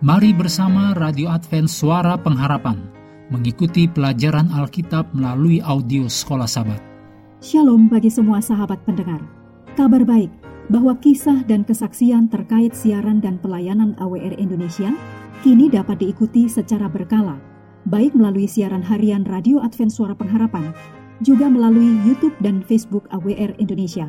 Mari bersama Radio Advent Suara Pengharapan mengikuti pelajaran Alkitab melalui audio Sekolah Sabat. Shalom bagi semua sahabat pendengar. Kabar baik bahwa kisah dan kesaksian terkait siaran dan pelayanan AWR Indonesia kini dapat diikuti secara berkala, baik melalui siaran harian Radio Advent Suara Pengharapan, juga melalui YouTube dan Facebook AWR Indonesia.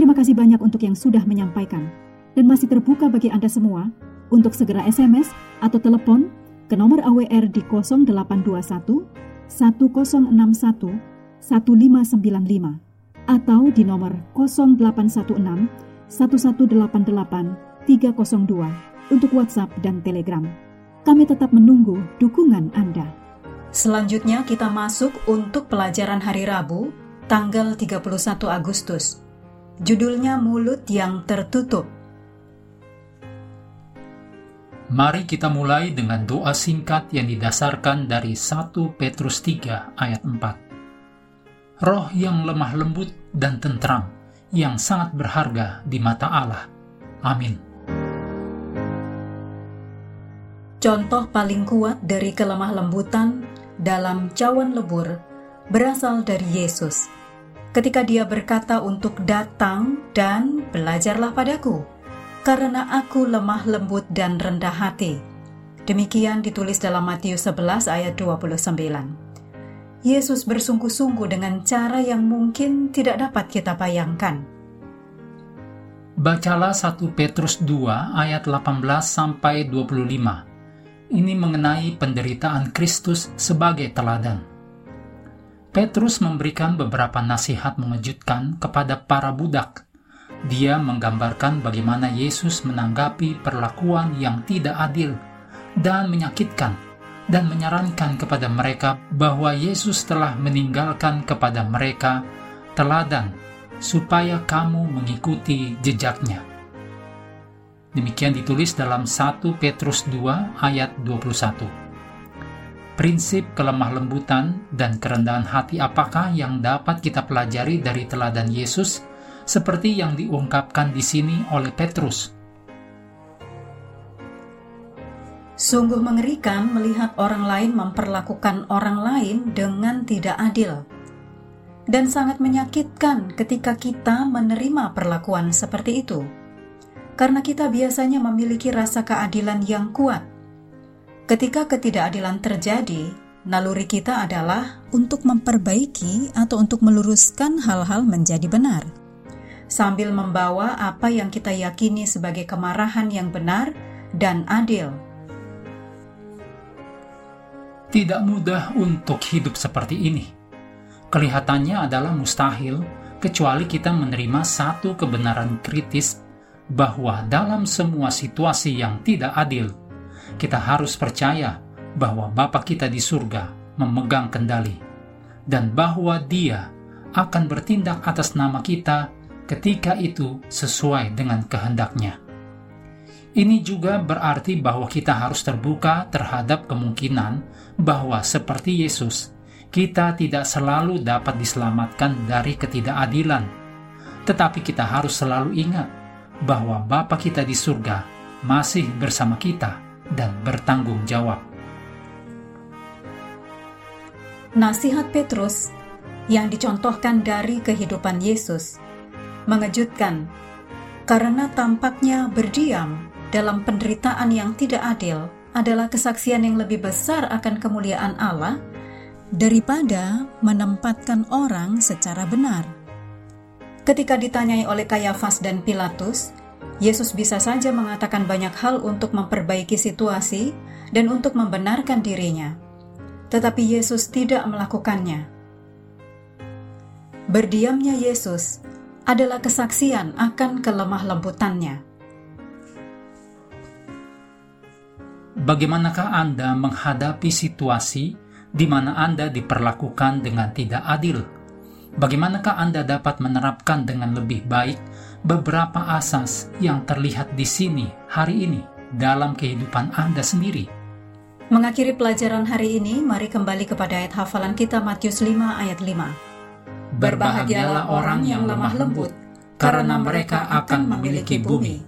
Terima kasih banyak untuk yang sudah menyampaikan dan masih terbuka bagi Anda semua untuk segera SMS atau telepon ke nomor AWR di 0821 1061 1595 atau di nomor 0816 1188 302 untuk WhatsApp dan Telegram. Kami tetap menunggu dukungan Anda. Selanjutnya kita masuk untuk pelajaran hari Rabu, tanggal 31 Agustus. Judulnya Mulut yang Tertutup. Mari kita mulai dengan doa singkat yang didasarkan dari 1 Petrus 3 ayat 4. Roh yang lemah lembut dan tentram, yang sangat berharga di mata Allah. Amin. Contoh paling kuat dari kelemah lembutan dalam cawan lebur berasal dari Yesus. Ketika dia berkata untuk datang dan belajarlah padaku, karena aku lemah lembut dan rendah hati. Demikian ditulis dalam Matius 11 ayat 29. Yesus bersungguh-sungguh dengan cara yang mungkin tidak dapat kita bayangkan. Bacalah 1 Petrus 2 ayat 18 sampai 25. Ini mengenai penderitaan Kristus sebagai teladan. Petrus memberikan beberapa nasihat mengejutkan kepada para budak dia menggambarkan bagaimana Yesus menanggapi perlakuan yang tidak adil dan menyakitkan, dan menyarankan kepada mereka bahwa Yesus telah meninggalkan kepada mereka teladan supaya kamu mengikuti jejaknya. Demikian ditulis dalam 1 Petrus 2 ayat 21. Prinsip kelemah lembutan dan kerendahan hati apakah yang dapat kita pelajari dari teladan Yesus seperti yang diungkapkan di sini oleh Petrus. Sungguh mengerikan melihat orang lain memperlakukan orang lain dengan tidak adil. Dan sangat menyakitkan ketika kita menerima perlakuan seperti itu. Karena kita biasanya memiliki rasa keadilan yang kuat. Ketika ketidakadilan terjadi, naluri kita adalah untuk memperbaiki atau untuk meluruskan hal-hal menjadi benar sambil membawa apa yang kita yakini sebagai kemarahan yang benar dan adil. Tidak mudah untuk hidup seperti ini. Kelihatannya adalah mustahil kecuali kita menerima satu kebenaran kritis bahwa dalam semua situasi yang tidak adil, kita harus percaya bahwa Bapa kita di surga memegang kendali dan bahwa Dia akan bertindak atas nama kita ketika itu sesuai dengan kehendaknya. Ini juga berarti bahwa kita harus terbuka terhadap kemungkinan bahwa seperti Yesus, kita tidak selalu dapat diselamatkan dari ketidakadilan. Tetapi kita harus selalu ingat bahwa Bapa kita di surga masih bersama kita dan bertanggung jawab. Nasihat Petrus yang dicontohkan dari kehidupan Yesus mengejutkan karena tampaknya berdiam dalam penderitaan yang tidak adil adalah kesaksian yang lebih besar akan kemuliaan Allah daripada menempatkan orang secara benar. Ketika ditanyai oleh Kayafas dan Pilatus, Yesus bisa saja mengatakan banyak hal untuk memperbaiki situasi dan untuk membenarkan dirinya. Tetapi Yesus tidak melakukannya. Berdiamnya Yesus adalah kesaksian akan kelemah lembutannya. Bagaimanakah Anda menghadapi situasi di mana Anda diperlakukan dengan tidak adil? Bagaimanakah Anda dapat menerapkan dengan lebih baik beberapa asas yang terlihat di sini hari ini dalam kehidupan Anda sendiri? Mengakhiri pelajaran hari ini, mari kembali kepada ayat hafalan kita Matius 5 ayat 5. Berbahagialah orang yang lemah lembut, karena mereka akan memiliki bumi.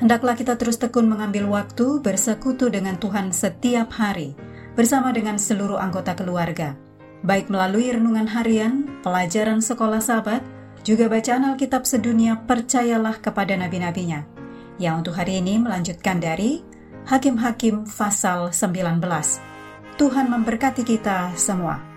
Hendaklah kita terus tekun mengambil waktu bersekutu dengan Tuhan setiap hari, bersama dengan seluruh anggota keluarga, baik melalui renungan harian, pelajaran sekolah sahabat, juga bacaan Alkitab sedunia percayalah kepada nabi-nabinya. Yang untuk hari ini melanjutkan dari Hakim-Hakim pasal 19. Tuhan memberkati kita semua.